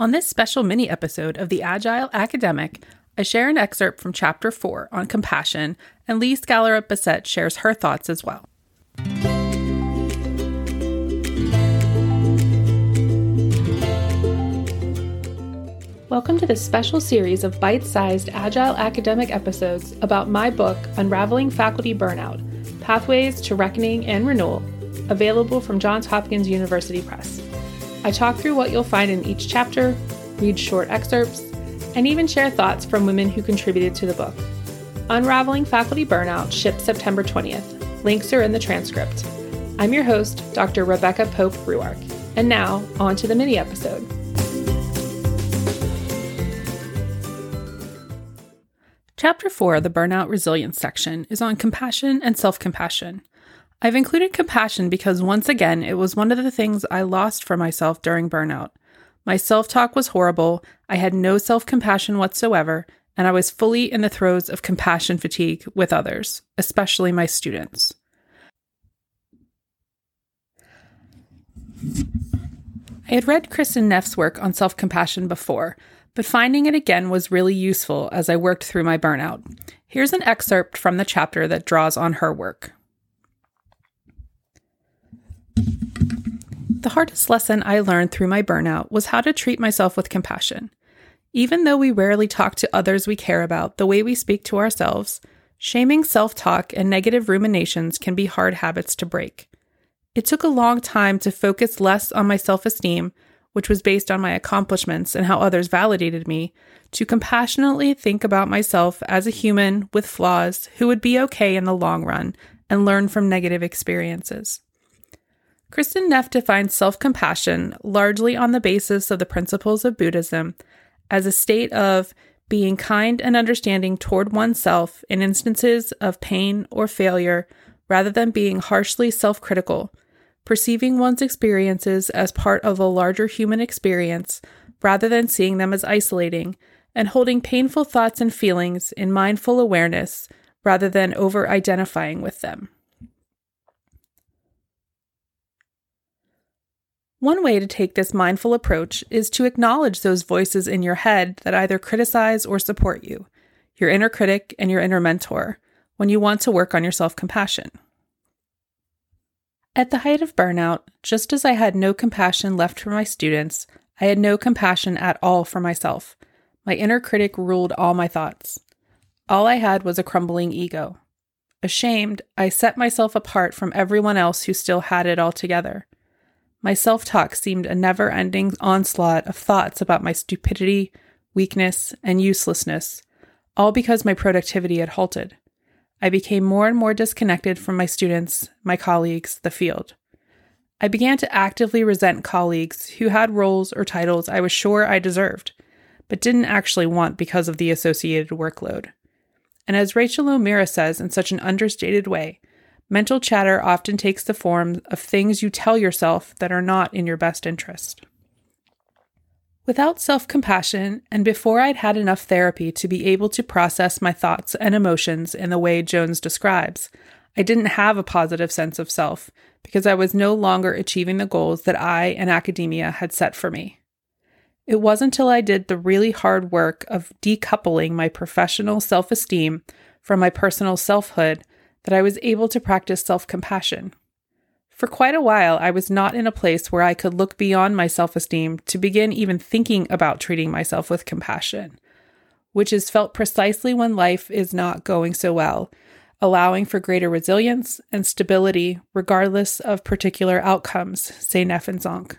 On this special mini episode of The Agile Academic, I share an excerpt from Chapter 4 on compassion, and Lee Skallerup Bessette shares her thoughts as well. Welcome to this special series of bite sized Agile academic episodes about my book, Unraveling Faculty Burnout Pathways to Reckoning and Renewal, available from Johns Hopkins University Press. I talk through what you'll find in each chapter, read short excerpts, and even share thoughts from women who contributed to the book. Unraveling Faculty Burnout shipped September 20th. Links are in the transcript. I'm your host, Dr. Rebecca Pope Ruark. And now, on to the mini episode. Chapter 4, the Burnout Resilience section, is on compassion and self compassion. I've included compassion because once again, it was one of the things I lost for myself during burnout. My self talk was horrible, I had no self compassion whatsoever, and I was fully in the throes of compassion fatigue with others, especially my students. I had read Kristin Neff's work on self compassion before, but finding it again was really useful as I worked through my burnout. Here's an excerpt from the chapter that draws on her work. The hardest lesson I learned through my burnout was how to treat myself with compassion. Even though we rarely talk to others we care about the way we speak to ourselves, shaming self talk and negative ruminations can be hard habits to break. It took a long time to focus less on my self esteem, which was based on my accomplishments and how others validated me, to compassionately think about myself as a human with flaws who would be okay in the long run and learn from negative experiences. Kristin Neff defines self compassion largely on the basis of the principles of Buddhism as a state of being kind and understanding toward oneself in instances of pain or failure rather than being harshly self critical, perceiving one's experiences as part of a larger human experience rather than seeing them as isolating, and holding painful thoughts and feelings in mindful awareness rather than over identifying with them. One way to take this mindful approach is to acknowledge those voices in your head that either criticize or support you, your inner critic and your inner mentor, when you want to work on your self compassion. At the height of burnout, just as I had no compassion left for my students, I had no compassion at all for myself. My inner critic ruled all my thoughts. All I had was a crumbling ego. Ashamed, I set myself apart from everyone else who still had it all together. My self talk seemed a never ending onslaught of thoughts about my stupidity, weakness, and uselessness, all because my productivity had halted. I became more and more disconnected from my students, my colleagues, the field. I began to actively resent colleagues who had roles or titles I was sure I deserved, but didn't actually want because of the associated workload. And as Rachel O'Meara says in such an understated way, Mental chatter often takes the form of things you tell yourself that are not in your best interest. Without self compassion, and before I'd had enough therapy to be able to process my thoughts and emotions in the way Jones describes, I didn't have a positive sense of self because I was no longer achieving the goals that I and academia had set for me. It wasn't until I did the really hard work of decoupling my professional self esteem from my personal selfhood that I was able to practice self compassion. For quite a while, I was not in a place where I could look beyond my self esteem to begin even thinking about treating myself with compassion, which is felt precisely when life is not going so well, allowing for greater resilience and stability regardless of particular outcomes, say Neff and Vonk.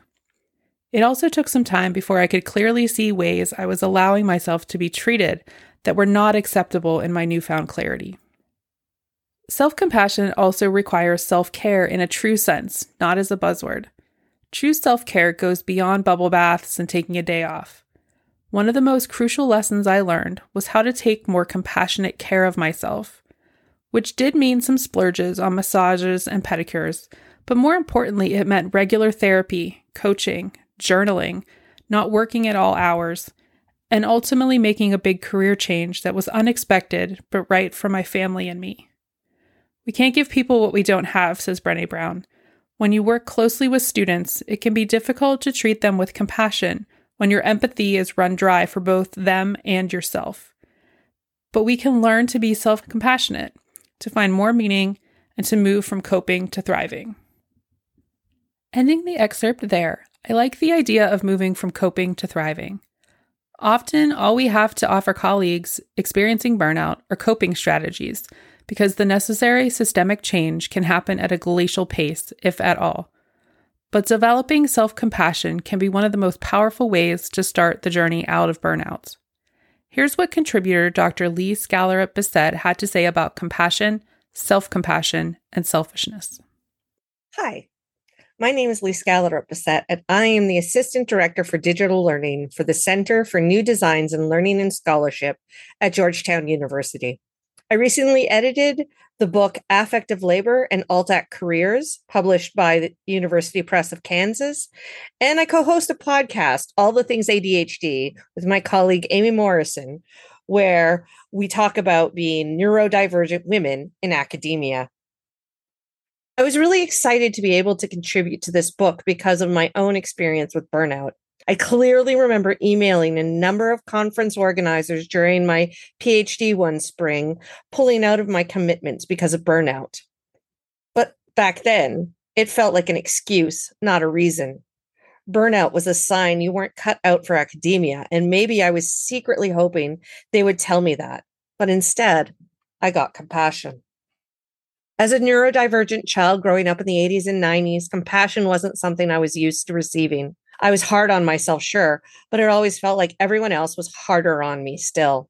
It also took some time before I could clearly see ways I was allowing myself to be treated that were not acceptable in my newfound clarity. Self compassion also requires self care in a true sense, not as a buzzword. True self care goes beyond bubble baths and taking a day off. One of the most crucial lessons I learned was how to take more compassionate care of myself, which did mean some splurges on massages and pedicures, but more importantly, it meant regular therapy, coaching, journaling, not working at all hours, and ultimately making a big career change that was unexpected but right for my family and me. We can't give people what we don't have, says Brene Brown. When you work closely with students, it can be difficult to treat them with compassion when your empathy is run dry for both them and yourself. But we can learn to be self compassionate, to find more meaning, and to move from coping to thriving. Ending the excerpt there, I like the idea of moving from coping to thriving. Often, all we have to offer colleagues experiencing burnout are coping strategies, because the necessary systemic change can happen at a glacial pace, if at all. But developing self compassion can be one of the most powerful ways to start the journey out of burnout. Here's what contributor Dr. Lee Skallerup Bessette had to say about compassion, self compassion, and selfishness. Hi, my name is Lee Skallerup Bessette, and I am the Assistant Director for Digital Learning for the Center for New Designs in Learning and Scholarship at Georgetown University. I recently edited the book Affective Labor and Alt-Ac Careers, published by the University Press of Kansas. And I co host a podcast, All the Things ADHD, with my colleague Amy Morrison, where we talk about being neurodivergent women in academia. I was really excited to be able to contribute to this book because of my own experience with burnout. I clearly remember emailing a number of conference organizers during my PhD one spring, pulling out of my commitments because of burnout. But back then, it felt like an excuse, not a reason. Burnout was a sign you weren't cut out for academia, and maybe I was secretly hoping they would tell me that. But instead, I got compassion. As a neurodivergent child growing up in the 80s and 90s, compassion wasn't something I was used to receiving. I was hard on myself, sure, but it always felt like everyone else was harder on me still.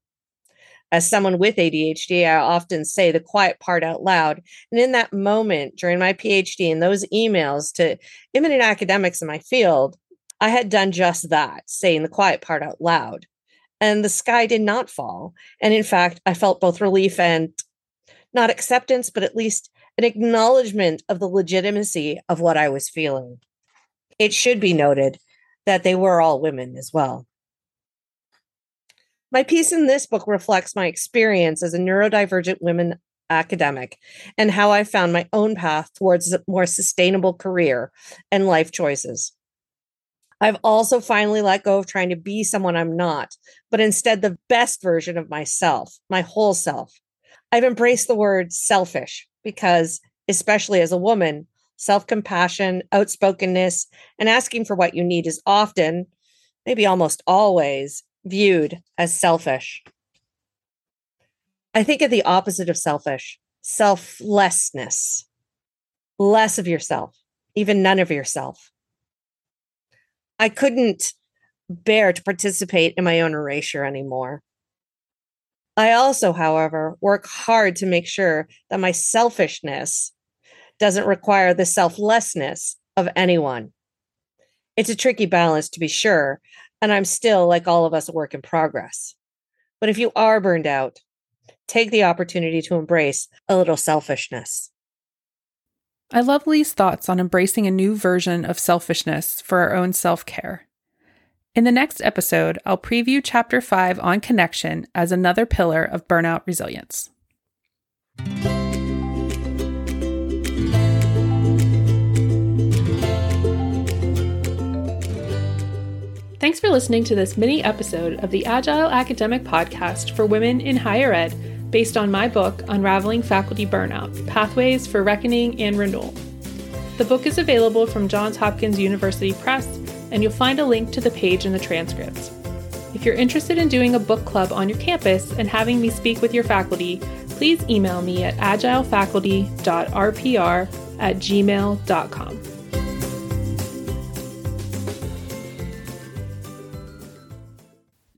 As someone with ADHD, I often say the quiet part out loud. And in that moment during my PhD and those emails to eminent academics in my field, I had done just that, saying the quiet part out loud. And the sky did not fall. And in fact, I felt both relief and not acceptance, but at least an acknowledgement of the legitimacy of what I was feeling. It should be noted that they were all women as well. My piece in this book reflects my experience as a neurodivergent women academic and how I found my own path towards a more sustainable career and life choices. I've also finally let go of trying to be someone I'm not, but instead the best version of myself, my whole self. I've embraced the word selfish because, especially as a woman, self compassion, outspokenness, and asking for what you need is often, maybe almost always, viewed as selfish. I think of the opposite of selfish selflessness, less of yourself, even none of yourself. I couldn't bear to participate in my own erasure anymore. I also, however, work hard to make sure that my selfishness doesn't require the selflessness of anyone. It's a tricky balance to be sure, and I'm still, like all of us, a work in progress. But if you are burned out, take the opportunity to embrace a little selfishness. I love Lee's thoughts on embracing a new version of selfishness for our own self care. In the next episode, I'll preview Chapter 5 on connection as another pillar of burnout resilience. Thanks for listening to this mini episode of the Agile Academic Podcast for Women in Higher Ed, based on my book, Unraveling Faculty Burnout Pathways for Reckoning and Renewal. The book is available from Johns Hopkins University Press and you'll find a link to the page in the transcript. If you're interested in doing a book club on your campus and having me speak with your faculty, please email me at agilefaculty.rpr at gmail.com.